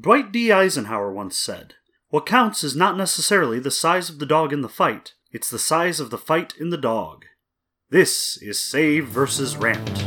Dwight D. Eisenhower once said, What counts is not necessarily the size of the dog in the fight, it's the size of the fight in the dog. This is Save versus Rant.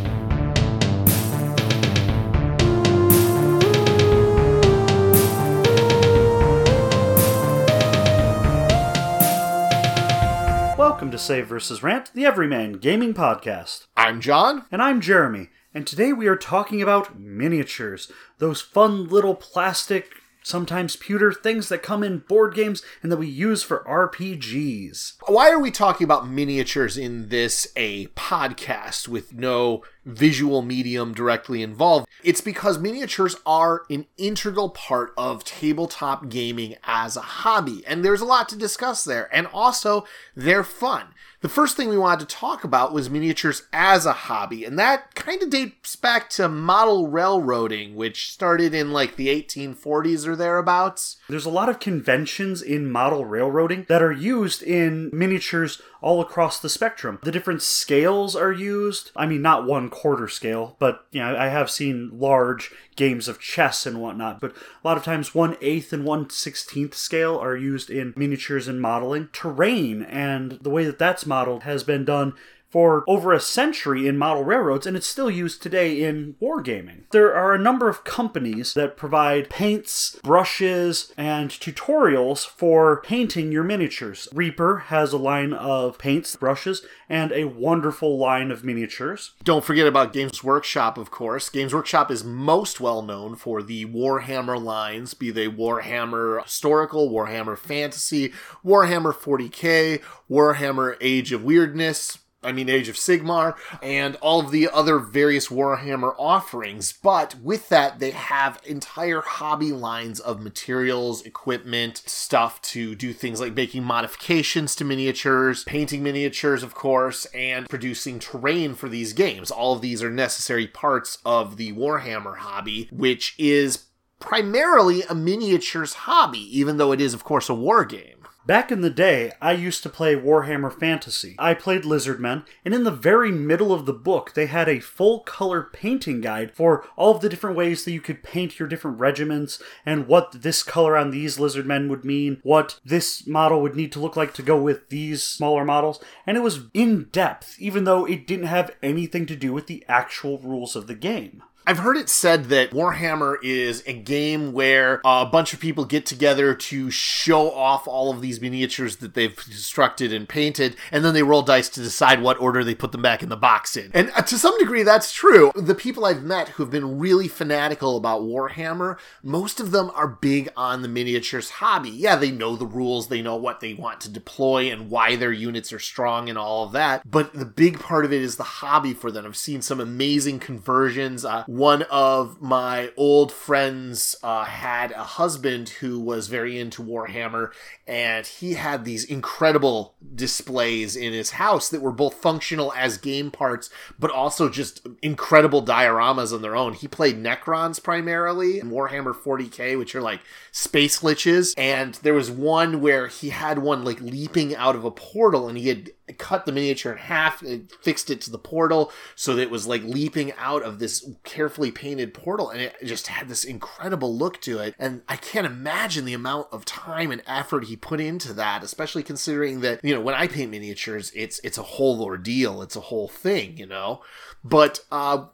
Welcome to Save versus Rant, the Everyman Gaming Podcast. I'm John. And I'm Jeremy, and today we are talking about miniatures. Those fun little plastic, sometimes pewter things that come in board games and that we use for RPGs. Why are we talking about miniatures in this a podcast with no visual medium directly involved? It's because miniatures are an integral part of tabletop gaming as a hobby, and there's a lot to discuss there. And also, they're fun. The first thing we wanted to talk about was miniatures as a hobby, and that kind of dates back to model railroading, which started in like the 1840s or thereabouts. There's a lot of conventions in model railroading that are used in miniatures all across the spectrum. The different scales are used. I mean, not one quarter scale, but you know, I have seen large games of chess and whatnot. But a lot of times, one eighth and one sixteenth scale are used in miniatures and modeling. Terrain and the way that that's modeled has been done for over a century in model railroads, and it's still used today in wargaming. There are a number of companies that provide paints, brushes, and tutorials for painting your miniatures. Reaper has a line of paints, brushes, and a wonderful line of miniatures. Don't forget about Games Workshop, of course. Games Workshop is most well known for the Warhammer lines, be they Warhammer Historical, Warhammer Fantasy, Warhammer 40k, Warhammer Age of Weirdness, I mean, Age of Sigmar, and all of the other various Warhammer offerings. But with that, they have entire hobby lines of materials, equipment, stuff to do things like making modifications to miniatures, painting miniatures, of course, and producing terrain for these games. All of these are necessary parts of the Warhammer hobby, which is primarily a miniatures hobby, even though it is, of course, a war game. Back in the day, I used to play Warhammer Fantasy. I played Lizardmen, and in the very middle of the book, they had a full color painting guide for all of the different ways that you could paint your different regiments and what this color on these Lizardmen would mean, what this model would need to look like to go with these smaller models. And it was in depth, even though it didn't have anything to do with the actual rules of the game. I've heard it said that Warhammer is a game where a bunch of people get together to show off all of these miniatures that they've constructed and painted, and then they roll dice to decide what order they put them back in the box in. And uh, to some degree, that's true. The people I've met who've been really fanatical about Warhammer, most of them are big on the miniatures hobby. Yeah, they know the rules, they know what they want to deploy and why their units are strong and all of that, but the big part of it is the hobby for them. I've seen some amazing conversions. Uh, one of my old friends uh, had a husband who was very into Warhammer, and he had these incredible displays in his house that were both functional as game parts, but also just incredible dioramas on their own. He played Necrons primarily in Warhammer 40k, which are like space liches, and there was one where he had one like leaping out of a portal, and he had cut the miniature in half and fixed it to the portal so that it was like leaping out of this carefully painted portal and it just had this incredible look to it. And i can't imagine the amount of time and effort he put into that especially considering that you know when i paint miniatures it's it's a whole ordeal. It's a whole thing you know? But uh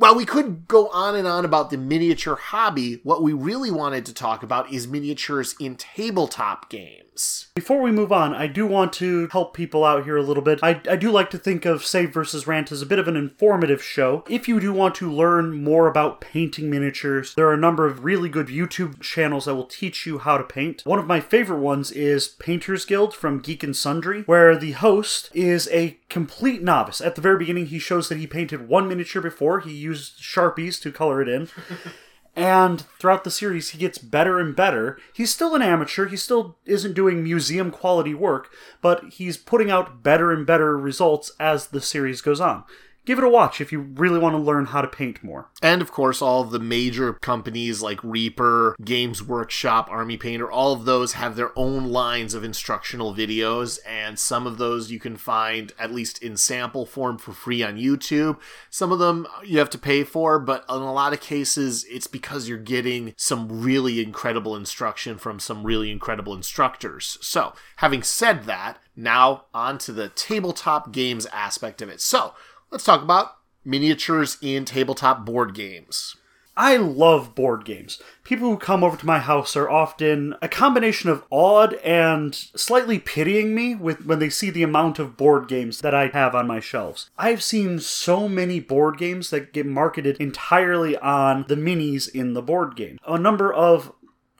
while we could go on and on about the miniature hobby, what we really wanted to talk about is miniatures in tabletop games. Before we move on, I do want to help people out here a little bit. I, I do like to think of Save versus Rant as a bit of an informative show. If you do want to learn more about painting miniatures, there are a number of really good YouTube channels that will teach you how to paint. One of my favorite ones is Painters Guild from Geek and Sundry, where the host is a complete novice. At the very beginning, he shows that he painted one miniature before, he used Sharpies to color it in. And throughout the series, he gets better and better. He's still an amateur. He still isn't doing museum quality work, but he's putting out better and better results as the series goes on. Give it a watch if you really want to learn how to paint more. And of course, all of the major companies like Reaper, Games Workshop, Army Painter, all of those have their own lines of instructional videos, and some of those you can find at least in sample form for free on YouTube. Some of them you have to pay for, but in a lot of cases, it's because you're getting some really incredible instruction from some really incredible instructors. So, having said that, now on to the tabletop games aspect of it. So, let's talk about miniatures in tabletop board games. I love board games. People who come over to my house are often a combination of awed and slightly pitying me with when they see the amount of board games that I have on my shelves. I've seen so many board games that get marketed entirely on the minis in the board game. A number of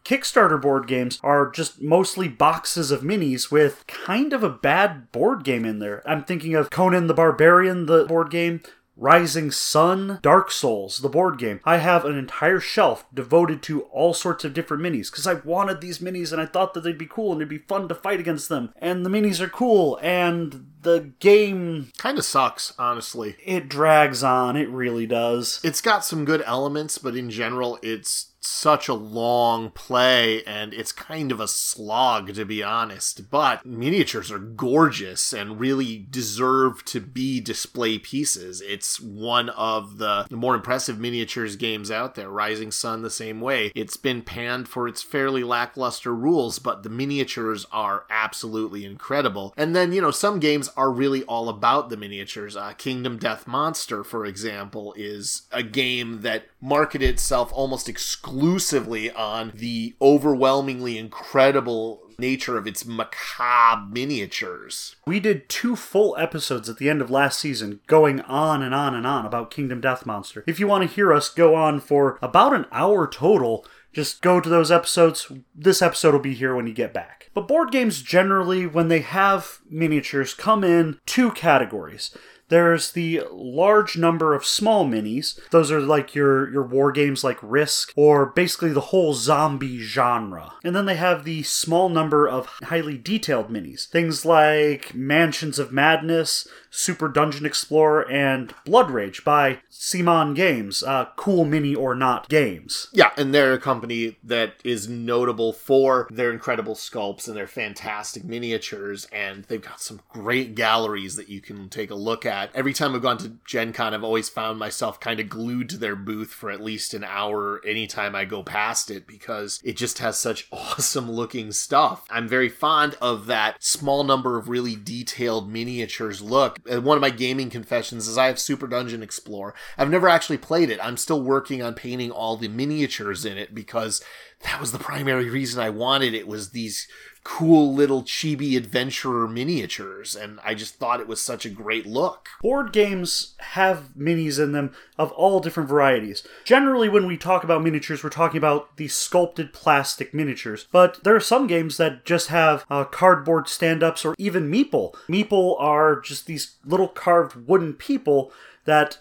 Kickstarter board games are just mostly boxes of minis with kind of a bad board game in there. I'm thinking of Conan the Barbarian, the board game, Rising Sun, Dark Souls, the board game. I have an entire shelf devoted to all sorts of different minis because I wanted these minis and I thought that they'd be cool and it'd be fun to fight against them. And the minis are cool and the game kind of sucks, honestly. It drags on, it really does. It's got some good elements, but in general, it's such a long play and it's kind of a slog to be honest but miniatures are gorgeous and really deserve to be display pieces it's one of the more impressive miniatures games out there rising sun the same way it's been panned for its fairly lackluster rules but the miniatures are absolutely incredible and then you know some games are really all about the miniatures uh, kingdom death monster for example is a game that marketed itself almost exclusively on the overwhelmingly incredible nature of its macabre miniatures. We did two full episodes at the end of last season going on and on and on about Kingdom Death Monster. If you want to hear us go on for about an hour total, just go to those episodes. This episode will be here when you get back. But board games generally, when they have miniatures, come in two categories. There's the large number of small minis. Those are like your, your war games like Risk, or basically the whole zombie genre. And then they have the small number of highly detailed minis. Things like Mansions of Madness, Super Dungeon Explorer, and Blood Rage by CMON Games, uh, cool mini or not games. Yeah, and they're a company that is notable for their incredible sculpts and their fantastic miniatures, and they've got some great galleries that you can take a look at. Every time I've gone to Gen Con, I've always found myself kind of glued to their booth for at least an hour anytime I go past it because it just has such awesome looking stuff. I'm very fond of that small number of really detailed miniatures look one of my gaming confessions is I have Super Dungeon Explorer. I've never actually played it. I'm still working on painting all the miniatures in it because that was the primary reason I wanted it was these cool little chibi adventurer miniatures and I just thought it was such a great look. Board games have minis in them of all different varieties. Generally when we talk about miniatures we're talking about the sculpted plastic miniatures, but there are some games that just have uh, cardboard stand-ups or even meeple. Meeple are just these little carved wooden people that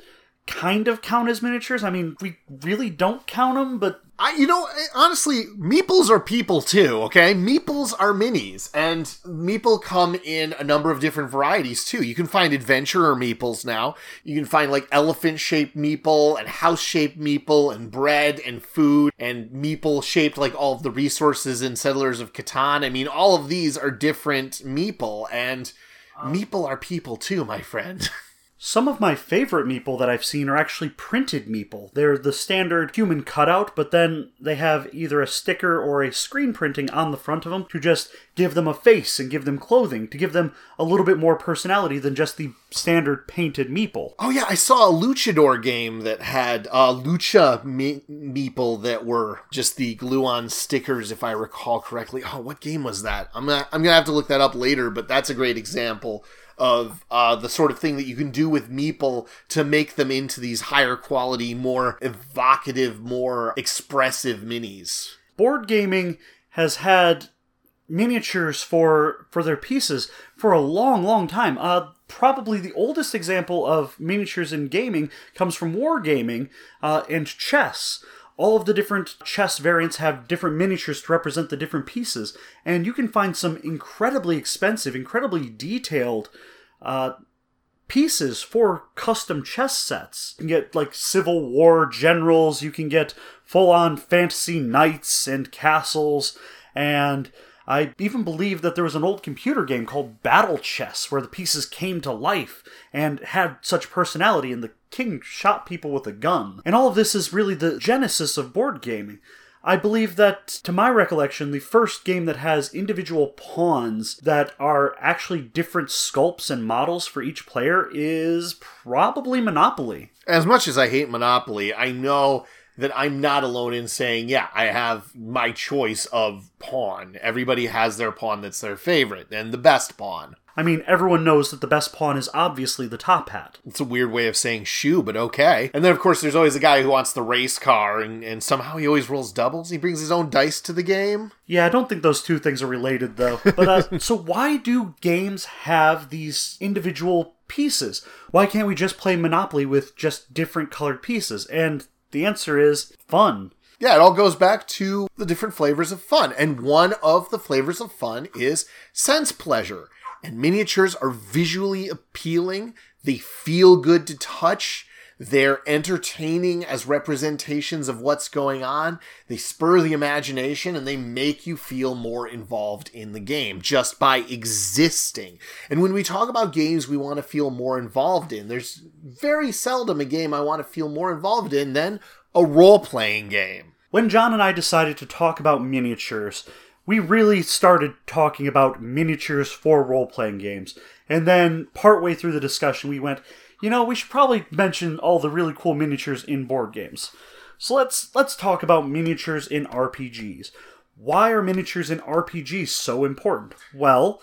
kind of count as miniatures. I mean, we really don't count them, but I, you know, eh, honestly, meeples are people too, okay? Meeples are minis, and meeple come in a number of different varieties too. You can find adventurer meeples now. You can find like elephant shaped meeple and house shaped meeple and bread and food and meeple shaped like all of the resources in Settlers of Catan. I mean, all of these are different meeple, and um, meeple are people too, my friend. Some of my favorite meeple that I've seen are actually printed meeple. They're the standard human cutout, but then they have either a sticker or a screen printing on the front of them to just give them a face and give them clothing, to give them a little bit more personality than just the standard painted meeple. Oh yeah, I saw a luchador game that had uh, lucha me- meeple that were just the glue-on stickers, if I recall correctly. Oh, what game was that? I'm gonna I'm gonna have to look that up later, but that's a great example of uh, the sort of thing that you can do with Meeple to make them into these higher quality, more evocative, more expressive minis. Board gaming has had miniatures for for their pieces for a long, long time. Uh, probably the oldest example of miniatures in gaming comes from wargaming uh, and chess all of the different chess variants have different miniatures to represent the different pieces, and you can find some incredibly expensive, incredibly detailed uh, pieces for custom chess sets. You can get like Civil War generals, you can get full on fantasy knights and castles, and I even believe that there was an old computer game called Battle Chess where the pieces came to life and had such personality, and the king shot people with a gun. And all of this is really the genesis of board gaming. I believe that, to my recollection, the first game that has individual pawns that are actually different sculpts and models for each player is probably Monopoly. As much as I hate Monopoly, I know that I'm not alone in saying, yeah, I have my choice of pawn. Everybody has their pawn that's their favorite and the best pawn. I mean, everyone knows that the best pawn is obviously the top hat. It's a weird way of saying shoe, but okay. And then, of course, there's always a guy who wants the race car, and, and somehow he always rolls doubles. He brings his own dice to the game. Yeah, I don't think those two things are related, though. But uh, so, why do games have these individual pieces? Why can't we just play Monopoly with just different colored pieces? And the answer is fun. Yeah, it all goes back to the different flavors of fun. And one of the flavors of fun is sense pleasure and miniatures are visually appealing. They feel good to touch. They're entertaining as representations of what's going on. They spur the imagination and they make you feel more involved in the game just by existing. And when we talk about games we want to feel more involved in, there's very seldom a game I want to feel more involved in than a role playing game. When John and I decided to talk about miniatures, we really started talking about miniatures for role playing games. And then, partway through the discussion, we went, you know, we should probably mention all the really cool miniatures in board games. So let's let's talk about miniatures in RPGs. Why are miniatures in RPGs so important? Well,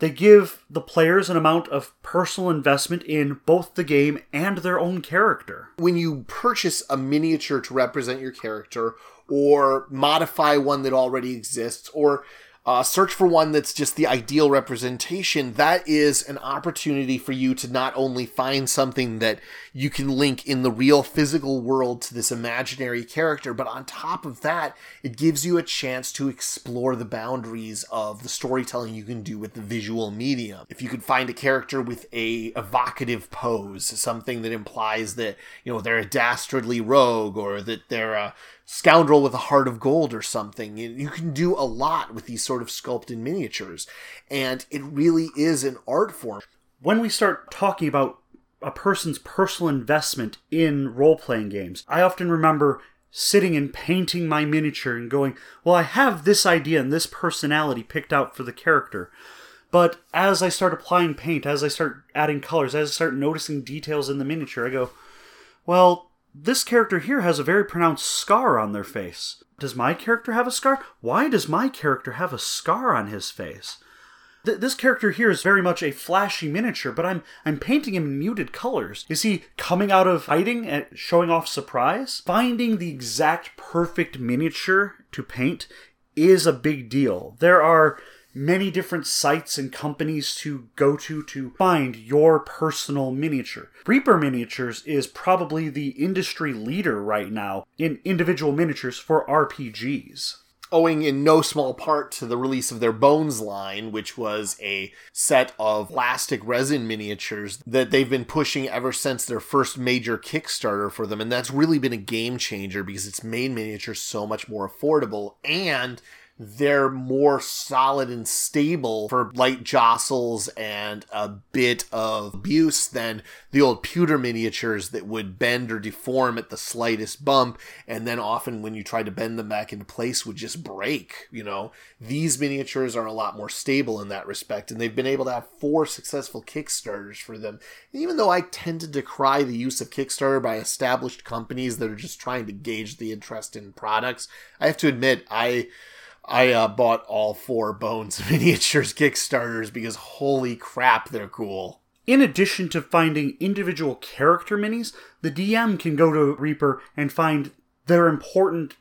they give the players an amount of personal investment in both the game and their own character. When you purchase a miniature to represent your character or modify one that already exists or uh, search for one that's just the ideal representation, that is an opportunity for you to not only find something that you can link in the real physical world to this imaginary character, but on top of that, it gives you a chance to explore the boundaries of the storytelling you can do with the visual medium. If you could find a character with a evocative pose, something that implies that, you know, they're a dastardly rogue or that they're a scoundrel with a heart of gold or something. You can do a lot with these sort of sculpted miniatures, and it really is an art form. When we start talking about a person's personal investment in role playing games, I often remember sitting and painting my miniature and going, Well, I have this idea and this personality picked out for the character. But as I start applying paint, as I start adding colors, as I start noticing details in the miniature, I go, Well, this character here has a very pronounced scar on their face. Does my character have a scar? Why does my character have a scar on his face? Th- this character here is very much a flashy miniature, but I'm I'm painting him in muted colors. Is he coming out of hiding and showing off surprise? Finding the exact perfect miniature to paint is a big deal. There are many different sites and companies to go to to find your personal miniature. Reaper Miniatures is probably the industry leader right now in individual miniatures for RPGs owing in no small part to the release of their Bones line, which was a set of plastic resin miniatures that they've been pushing ever since their first major Kickstarter for them. And that's really been a game changer because it's made miniatures so much more affordable and they're more solid and stable for light jostles and a bit of abuse than the old pewter miniatures that would bend or deform at the slightest bump. And then often when you try to bend them back into place would just break you know? These miniatures are a lot more stable in that respect and they've been able to have four successful kickstarters for them. And even though i tend to decry the use of kickstarter by established companies that are just trying to gauge the interest in products i have to admit i I uh, bought all four Bones miniatures Kickstarters because holy crap, they're cool. In addition to finding individual character minis, the DM can go to Reaper and find their important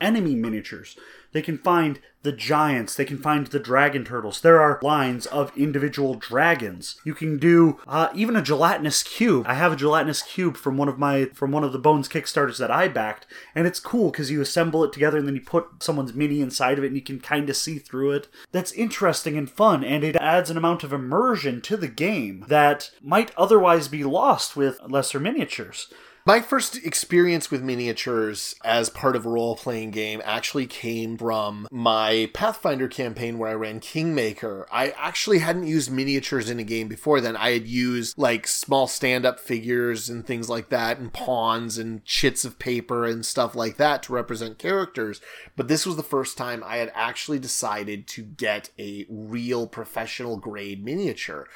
enemy miniatures. They can find the giants. They can find the dragon turtles. There are lines of individual dragons. You can do uh, even a gelatinous cube. I have a gelatinous cube from one of my from one of the Bones Kickstarters that I backed, and it's cool because you assemble it together and then you put someone's mini inside of it and you can kind of see through it. That's interesting and fun, and it adds an amount of immersion to the game that might otherwise be lost with lesser miniatures. My first experience with miniatures as part of a role playing game actually came from my Pathfinder campaign where I ran Kingmaker. I actually hadn't used miniatures in a game before then. I had used like small stand up figures and things like that, and pawns and chits of paper and stuff like that to represent characters. But this was the first time I had actually decided to get a real professional grade miniature.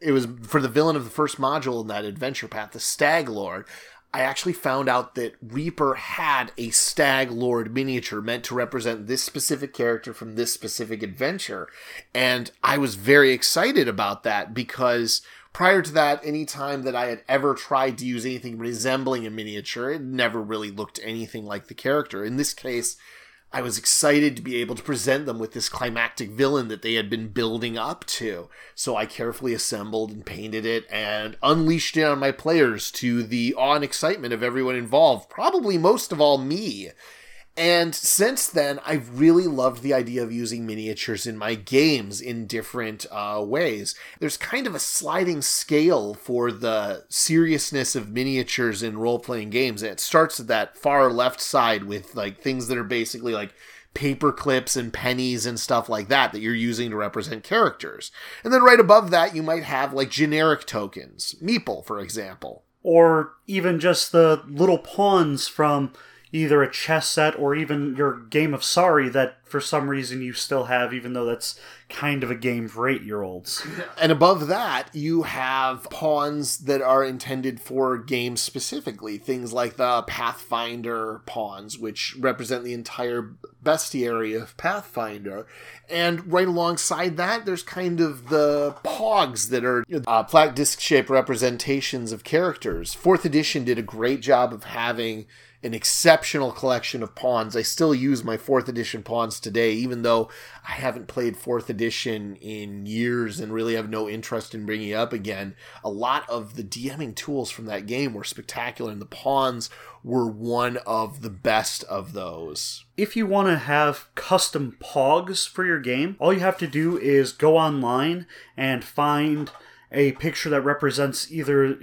It was for the villain of the first module in that adventure path, the Stag Lord. I actually found out that Reaper had a Stag Lord miniature meant to represent this specific character from this specific adventure. And I was very excited about that because prior to that, any time that I had ever tried to use anything resembling a miniature, it never really looked anything like the character. In this case, I was excited to be able to present them with this climactic villain that they had been building up to. So I carefully assembled and painted it and unleashed it on my players to the awe and excitement of everyone involved, probably most of all me. And since then, I've really loved the idea of using miniatures in my games in different uh, ways. There's kind of a sliding scale for the seriousness of miniatures in role playing games. It starts at that far left side with like things that are basically like paper clips and pennies and stuff like that that you're using to represent characters. And then right above that, you might have like generic tokens, Meeple, for example. Or even just the little pawns from either a chess set or even your game of Sorry that for some reason you still have, even though that's kind of a game for eight year olds. And above that, you have pawns that are intended for games specifically. Things like the Pathfinder pawns, which represent the entire bestiary of Pathfinder. And right alongside that, there's kind of the pogs that are uh, flat disc shaped representations of characters. Fourth edition did a great job of having an exceptional collection of pawns. I still use my fourth edition pawns today, even though I haven't played fourth edition in years and really have no interest in bringing it up again. A lot of the DMing tools from that game were spectacular, and the pawns were one of the best of those. If you want to have custom pogs for your game, all you have to do is go online and find a picture that represents either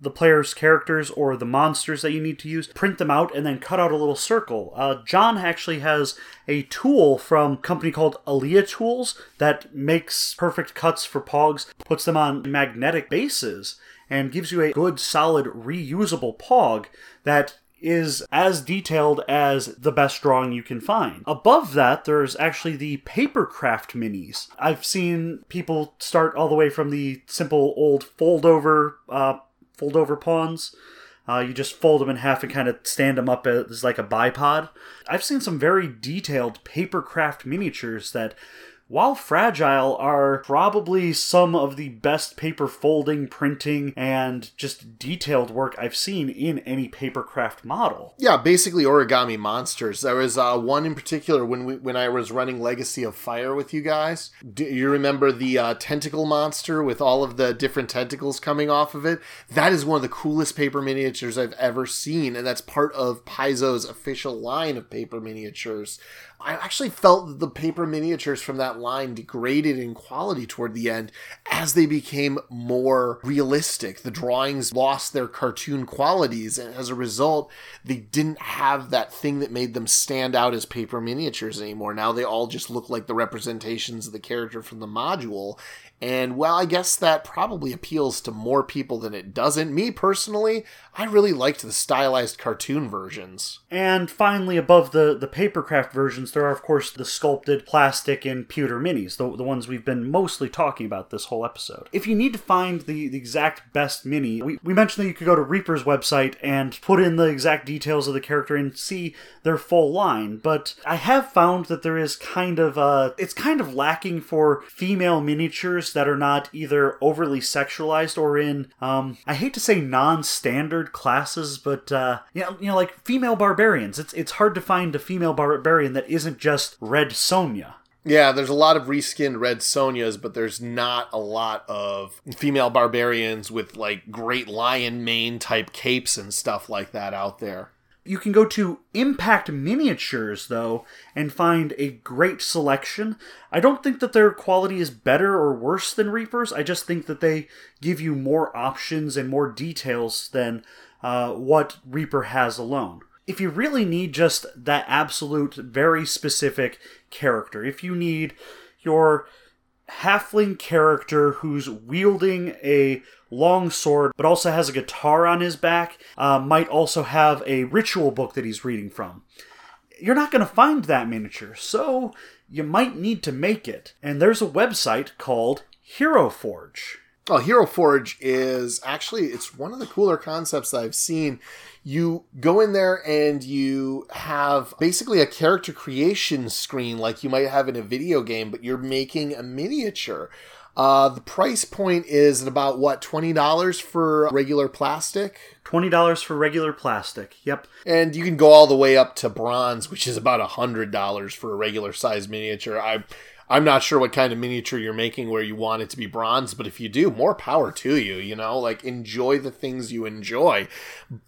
the player's characters or the monsters that you need to use, print them out, and then cut out a little circle. Uh, John actually has a tool from a company called Alea Tools that makes perfect cuts for pogs, puts them on magnetic bases, and gives you a good, solid, reusable pog that is as detailed as the best drawing you can find. Above that, there's actually the papercraft minis. I've seen people start all the way from the simple old fold over uh, fold over pawns. Uh, you just fold them in half and kind of stand them up as like a bipod. I've seen some very detailed papercraft miniatures that while fragile, are probably some of the best paper folding, printing, and just detailed work I've seen in any papercraft model. Yeah, basically origami monsters. There was uh, one in particular when we when I was running Legacy of Fire with you guys. Do you remember the uh, tentacle monster with all of the different tentacles coming off of it? That is one of the coolest paper miniatures I've ever seen, and that's part of Paizo's official line of paper miniatures. I actually felt the paper miniatures from that line degraded in quality toward the end as they became more realistic. The drawings lost their cartoon qualities, and as a result, they didn't have that thing that made them stand out as paper miniatures anymore. Now they all just look like the representations of the character from the module, and well, I guess that probably appeals to more people than it doesn't. Me personally, I really liked the stylized cartoon versions. And finally, above the, the papercraft versions, there are, of course, the sculpted plastic and pewter minis, the, the ones we've been mostly talking about this whole episode. If you need to find the, the exact best mini, we, we mentioned that you could go to Reaper's website and put in the exact details of the character and see their full line, but I have found that there is kind of uh it's kind of lacking for female miniatures that are not either overly sexualized or in um I hate to say non-standard classes, but uh you know, you know like female barbarians. It's it's hard to find a female barbarian that isn't just Red Sonja. Yeah, there's a lot of reskinned red Sonjas, but there's not a lot of female barbarians with like great lion mane type capes and stuff like that out there. You can go to Impact Miniatures, though, and find a great selection. I don't think that their quality is better or worse than Reapers. I just think that they give you more options and more details than uh, what Reaper has alone. If you really need just that absolute, very specific character, if you need your halfling character who's wielding a long sword but also has a guitar on his back, uh, might also have a ritual book that he's reading from. You're not going to find that miniature, so you might need to make it. And there's a website called Hero Forge. Oh, Hero Forge is actually it's one of the cooler concepts I've seen. You go in there and you have basically a character creation screen like you might have in a video game, but you're making a miniature. Uh, the price point is at about what twenty dollars for regular plastic. $20 for regular plastic. Yep. And you can go all the way up to bronze, which is about a hundred dollars for a regular size miniature. I I'm not sure what kind of miniature you're making where you want it to be bronze, but if you do, more power to you, you know, like enjoy the things you enjoy.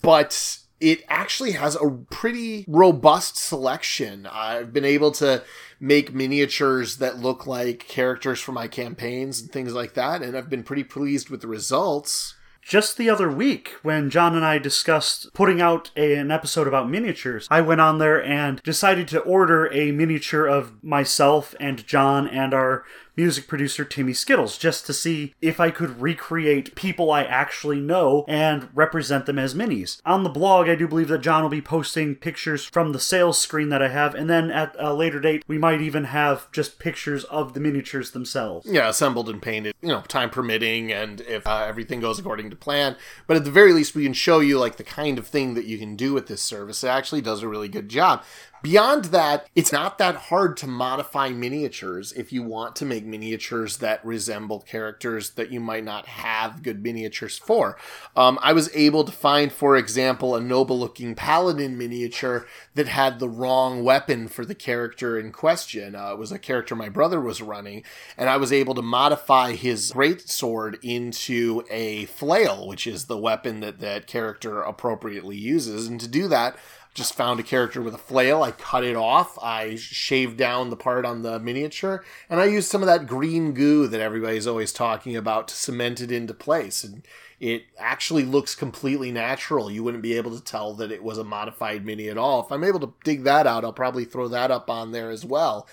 But it actually has a pretty robust selection. I've been able to make miniatures that look like characters for my campaigns and things like that, and I've been pretty pleased with the results just the other week when John and I discussed putting out a, an episode about miniatures, I went on there and decided to order a miniature of myself and John and our music producer Timmy Skittles just to see if I could recreate people I actually know and represent them as minis. On the blog, I do believe that John will be posting pictures from the sales screen that I have, and then at a later date, we might even have just pictures of the miniatures themselves. Yeah, assembled and painted, you know, time permitting, and if uh, everything goes according to plan. But at the very least, we can show you like the kind of thing that you can do with this service. It actually does a really good job. Beyond that, it's not that hard to modify miniatures if you want to make miniatures that resemble characters that you might not have good miniatures for. Um, I was able to find, for example, a noble looking paladin miniature that had the wrong weapon for the character in question. Uh, it was a character my brother was running, and I was able to modify his great sword into a flail, which is the weapon that that character appropriately uses. And to do that, just found a character with a flail. I cut it off. I shaved down the part on the miniature, and I used some of that green goo that everybody's always talking about to cement it into place. And it actually looks completely natural. You wouldn't be able to tell that it was a modified mini at all. If I'm able to dig that out, I'll probably throw that up on there as well.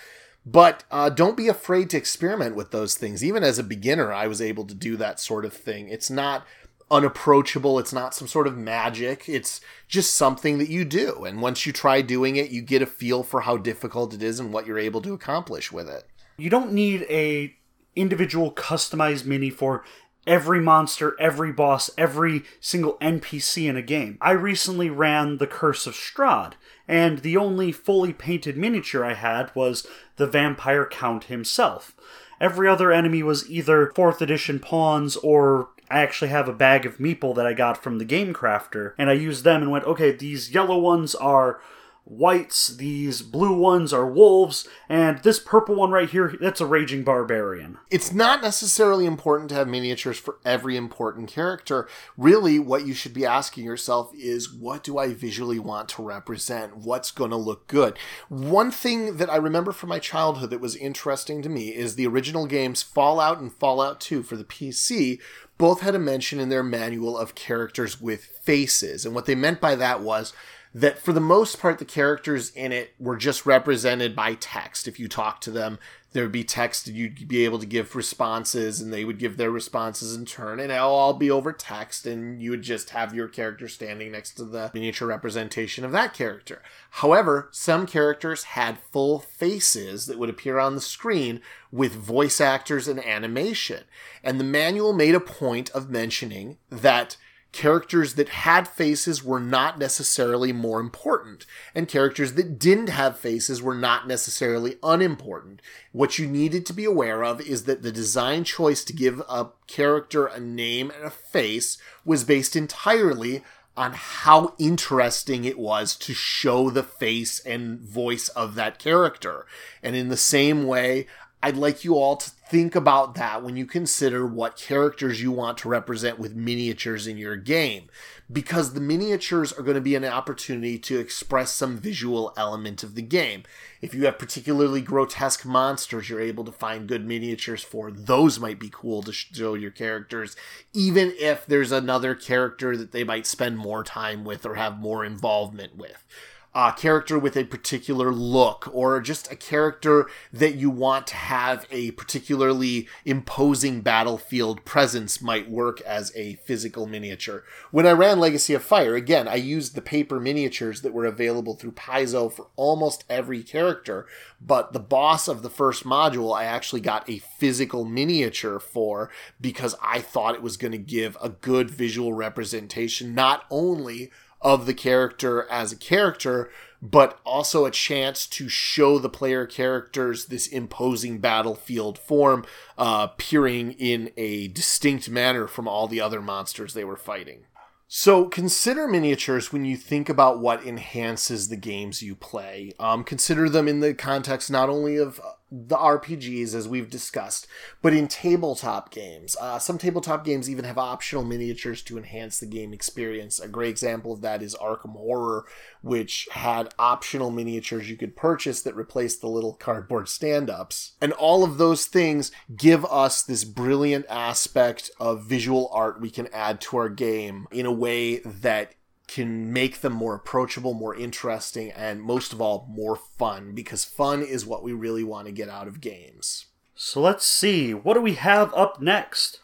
But uh, don't be afraid to experiment with those things. Even as a beginner, I was able to do that sort of thing. It's not unapproachable. It's not some sort of magic. It's just something that you do. And once you try doing it, you get a feel for how difficult it is and what you're able to accomplish with it. You don't need a individual customized mini for every monster, every boss, every single NPC in a game. I recently ran The Curse of Strahd, and the only fully painted miniature I had was the Vampire Count himself. Every other enemy was either 4th edition pawns or I actually have a bag of meeple that I got from the Game Crafter, and I used them and went, okay, these yellow ones are wights, these blue ones are wolves, and this purple one right here, that's a raging barbarian. It's not necessarily important to have miniatures for every important character. Really, what you should be asking yourself is what do I visually want to represent? What's going to look good? One thing that I remember from my childhood that was interesting to me is the original games Fallout and Fallout 2 for the PC both had a mention in their manual of characters with faces. And what they meant by that was that for the most part, the characters in it were just represented by text. If you talk to them, there would be text and you'd be able to give responses and they would give their responses in turn and it'll all be over text and you would just have your character standing next to the miniature representation of that character. However, some characters had full faces that would appear on the screen with voice actors and animation. And the manual made a point of mentioning that characters that had faces were not necessarily more important, and characters that didn't have faces were not necessarily unimportant. What you needed to be aware of is that the design choice to give a character a name and a face was based entirely on how interesting it was to show the face and voice of that character. And in the same way, I'd like you all to think about that when you consider what characters you want to represent with miniatures in your game. Because the miniatures are going to be an opportunity to express some visual element of the game. If you have particularly grotesque monsters you're able to find good miniatures for, those might be cool to show your characters, even if there's another character that they might spend more time with or have more involvement with a character with a particular look or just a character that you want to have a particularly imposing battlefield presence might work as a physical miniature. When I ran Legacy of Fire, again, I used the paper miniatures that were available through Paizo for almost every character, but the boss of the first module I actually got a physical miniature for because I thought it was going to give a good visual representation not only of the character as a character, but also a chance to show the player characters this imposing battlefield form, uh, appearing in a distinct manner from all the other monsters they were fighting. So consider miniatures when you think about what enhances the games you play. Um, consider them in the context not only of the RPGs, as we've discussed, but in tabletop games. Uh, some tabletop games even have optional miniatures to enhance the game experience. A great example of that is Arkham Horror, which had optional miniatures you could purchase that replaced the little cardboard stand ups. And all of those things give us this brilliant aspect of visual art we can add to our game in a way that can make them more approachable, more interesting, and most of all, more fun, because fun is what we really want to get out of games. So let's see, what do we have up next?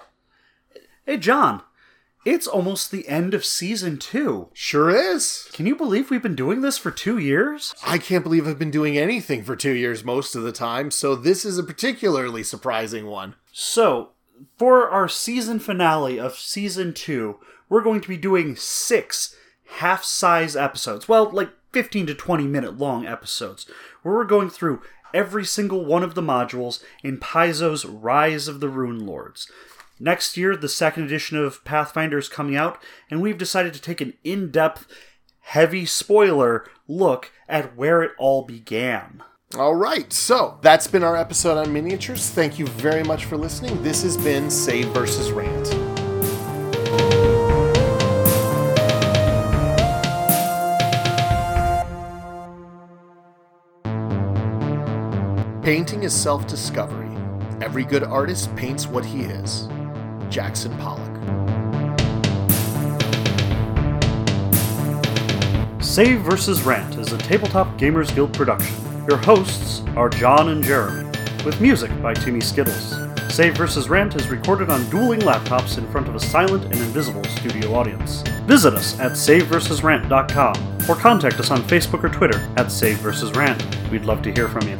Hey, John, it's almost the end of season two. Sure is. Can you believe we've been doing this for two years? I can't believe I've been doing anything for two years most of the time, so this is a particularly surprising one. So, for our season finale of season two, we're going to be doing six half size episodes. Well, like 15 to 20 minute long episodes, where we're going through every single one of the modules in Paizo's Rise of the Runelords. Next year, the second edition of Pathfinder is coming out, and we've decided to take an in depth, heavy spoiler look at where it all began. All right, so that's been our episode on miniatures. Thank you very much for listening. This has been Save versus Rant. Painting is self discovery. Every good artist paints what he is. Jackson Pollock. Save vs. Rant is a Tabletop Gamers Guild production. Your hosts are John and Jeremy, with music by Timmy Skittles. Save vs. Rant is recorded on dueling laptops in front of a silent and invisible studio audience. Visit us at saveversusrant.com or contact us on Facebook or Twitter at Save vs. Rant. We'd love to hear from you.